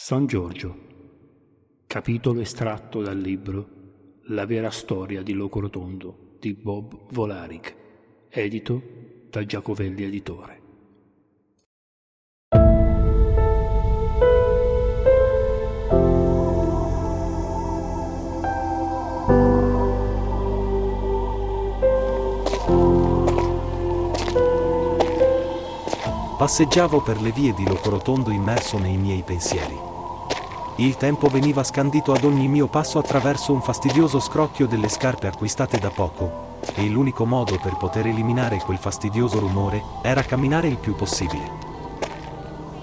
San Giorgio. Capitolo estratto dal libro La vera storia di Locorotondo di Bob Volaric, edito da Giacovelli Editore. Passeggiavo per le vie di Locorotondo immerso nei miei pensieri. Il tempo veniva scandito ad ogni mio passo attraverso un fastidioso scrocchio delle scarpe acquistate da poco, e l'unico modo per poter eliminare quel fastidioso rumore era camminare il più possibile.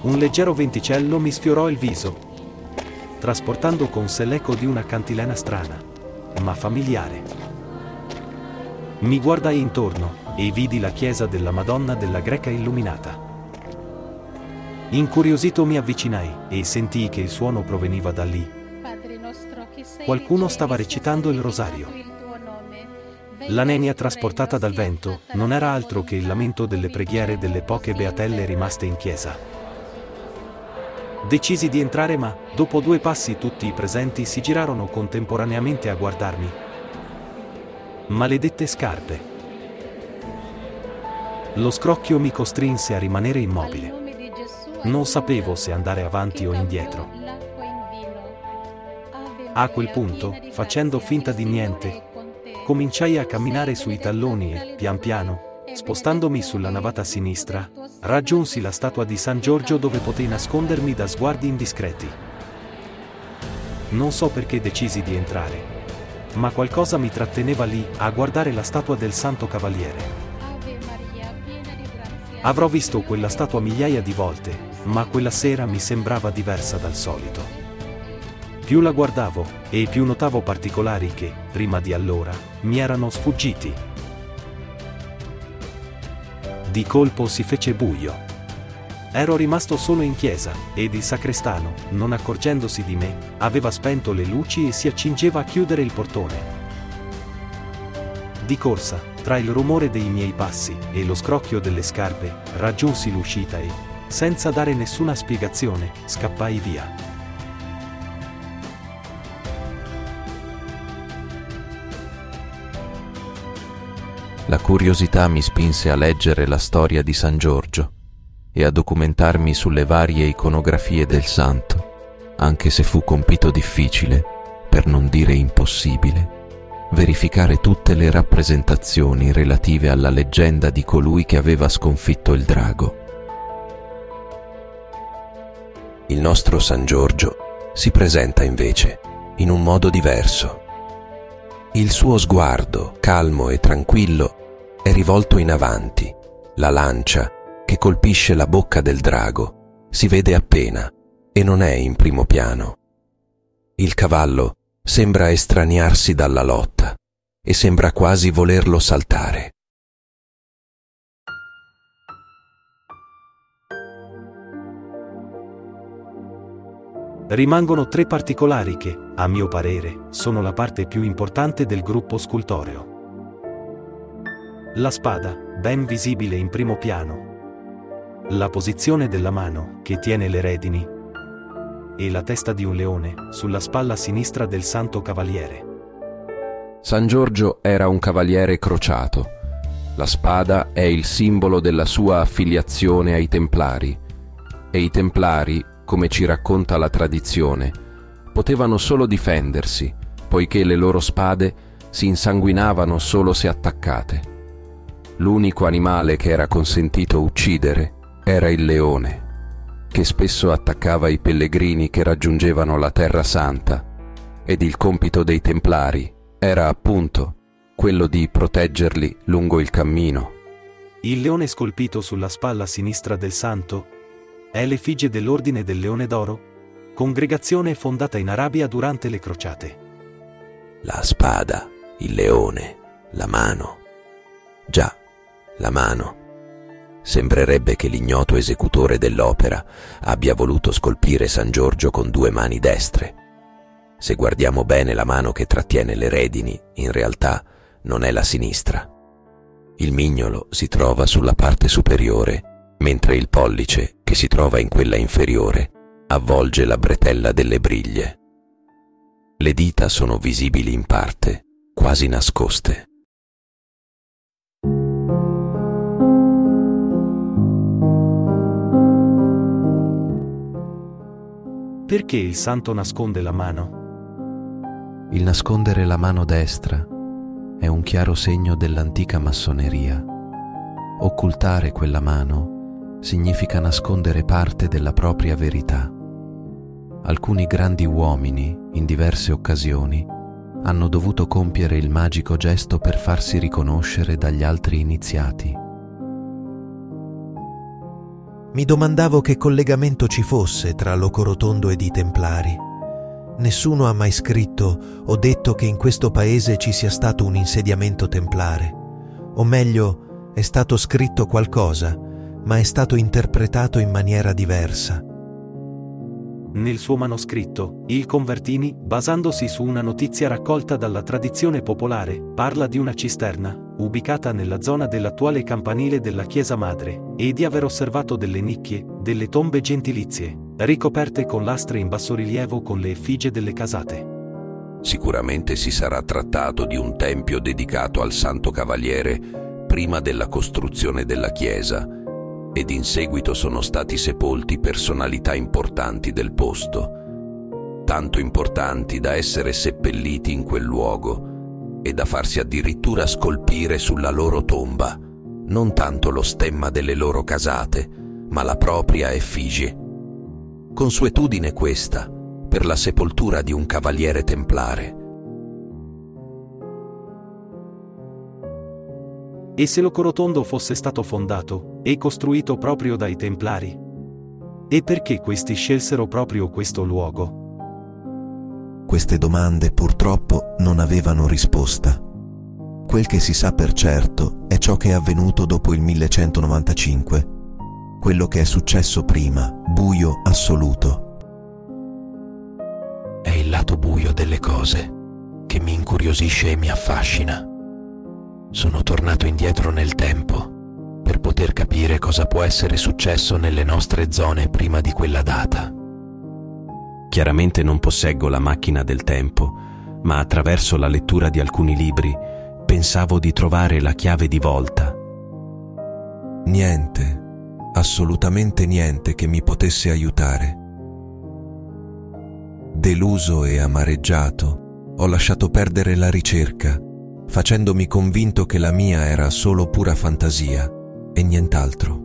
Un leggero venticello mi sfiorò il viso, trasportando con sé l'eco di una cantilena strana, ma familiare. Mi guardai intorno e vidi la chiesa della Madonna della Greca illuminata. Incuriosito mi avvicinai e sentii che il suono proveniva da lì. Qualcuno stava recitando il rosario. La nenia trasportata dal vento non era altro che il lamento delle preghiere delle poche beatelle rimaste in chiesa. Decisi di entrare ma, dopo due passi tutti i presenti si girarono contemporaneamente a guardarmi. Maledette scarpe. Lo scrocchio mi costrinse a rimanere immobile. Non sapevo se andare avanti o indietro. A quel punto, facendo finta di niente, cominciai a camminare sui talloni e, pian piano, spostandomi sulla navata sinistra, raggiunsi la statua di San Giorgio dove potei nascondermi da sguardi indiscreti. Non so perché decisi di entrare, ma qualcosa mi tratteneva lì a guardare la statua del Santo Cavaliere. Avrò visto quella statua migliaia di volte, ma quella sera mi sembrava diversa dal solito. Più la guardavo, e più notavo particolari che, prima di allora, mi erano sfuggiti. Di colpo si fece buio. Ero rimasto solo in chiesa, ed il sacrestano, non accorgendosi di me, aveva spento le luci e si accingeva a chiudere il portone. Di corsa, tra il rumore dei miei passi e lo scrocchio delle scarpe, raggiunsi l'uscita e, senza dare nessuna spiegazione, scappai via. La curiosità mi spinse a leggere la storia di San Giorgio e a documentarmi sulle varie iconografie del santo, anche se fu compito difficile, per non dire impossibile, verificare tutte le rappresentazioni relative alla leggenda di colui che aveva sconfitto il drago. Il nostro San Giorgio si presenta invece in un modo diverso. Il suo sguardo, calmo e tranquillo, è rivolto in avanti. La lancia, che colpisce la bocca del drago, si vede appena e non è in primo piano. Il cavallo sembra estraniarsi dalla lotta e sembra quasi volerlo saltare. Rimangono tre particolari che, a mio parere, sono la parte più importante del gruppo scultoreo. La spada, ben visibile in primo piano. La posizione della mano, che tiene le redini. E la testa di un leone, sulla spalla sinistra del Santo Cavaliere. San Giorgio era un cavaliere crociato. La spada è il simbolo della sua affiliazione ai Templari. E i Templari come ci racconta la tradizione, potevano solo difendersi, poiché le loro spade si insanguinavano solo se attaccate. L'unico animale che era consentito uccidere era il leone, che spesso attaccava i pellegrini che raggiungevano la Terra Santa, ed il compito dei Templari era appunto quello di proteggerli lungo il cammino. Il leone scolpito sulla spalla sinistra del santo è l'effigie dell'Ordine del Leone d'Oro, congregazione fondata in Arabia durante le crociate. La spada, il leone, la mano. Già, la mano. Sembrerebbe che l'ignoto esecutore dell'opera abbia voluto scolpire San Giorgio con due mani destre. Se guardiamo bene la mano che trattiene le redini, in realtà non è la sinistra. Il mignolo si trova sulla parte superiore mentre il pollice, che si trova in quella inferiore, avvolge la bretella delle briglie. Le dita sono visibili in parte, quasi nascoste. Perché il santo nasconde la mano? Il nascondere la mano destra è un chiaro segno dell'antica massoneria. Occultare quella mano significa nascondere parte della propria verità. Alcuni grandi uomini, in diverse occasioni, hanno dovuto compiere il magico gesto per farsi riconoscere dagli altri iniziati. Mi domandavo che collegamento ci fosse tra Locorotondo ed i Templari. Nessuno ha mai scritto o detto che in questo paese ci sia stato un insediamento templare. O meglio, è stato scritto qualcosa, ma è stato interpretato in maniera diversa. Nel suo manoscritto, il Convertini, basandosi su una notizia raccolta dalla tradizione popolare, parla di una cisterna, ubicata nella zona dell'attuale campanile della Chiesa Madre, e di aver osservato delle nicchie, delle tombe gentilizie, ricoperte con lastre in bassorilievo con le effigie delle casate. Sicuramente si sarà trattato di un tempio dedicato al Santo Cavaliere prima della costruzione della chiesa ed in seguito sono stati sepolti personalità importanti del posto, tanto importanti da essere seppelliti in quel luogo e da farsi addirittura scolpire sulla loro tomba, non tanto lo stemma delle loro casate, ma la propria effigie. Consuetudine questa per la sepoltura di un cavaliere templare. E se Locorotondo fosse stato fondato e costruito proprio dai Templari? E perché questi scelsero proprio questo luogo? Queste domande purtroppo non avevano risposta. Quel che si sa per certo è ciò che è avvenuto dopo il 1195. Quello che è successo prima, buio assoluto. È il lato buio delle cose che mi incuriosisce e mi affascina. Sono tornato indietro nel tempo per poter capire cosa può essere successo nelle nostre zone prima di quella data. Chiaramente non posseggo la macchina del tempo, ma attraverso la lettura di alcuni libri pensavo di trovare la chiave di volta. Niente, assolutamente niente che mi potesse aiutare. Deluso e amareggiato, ho lasciato perdere la ricerca, facendomi convinto che la mia era solo pura fantasia e nient'altro.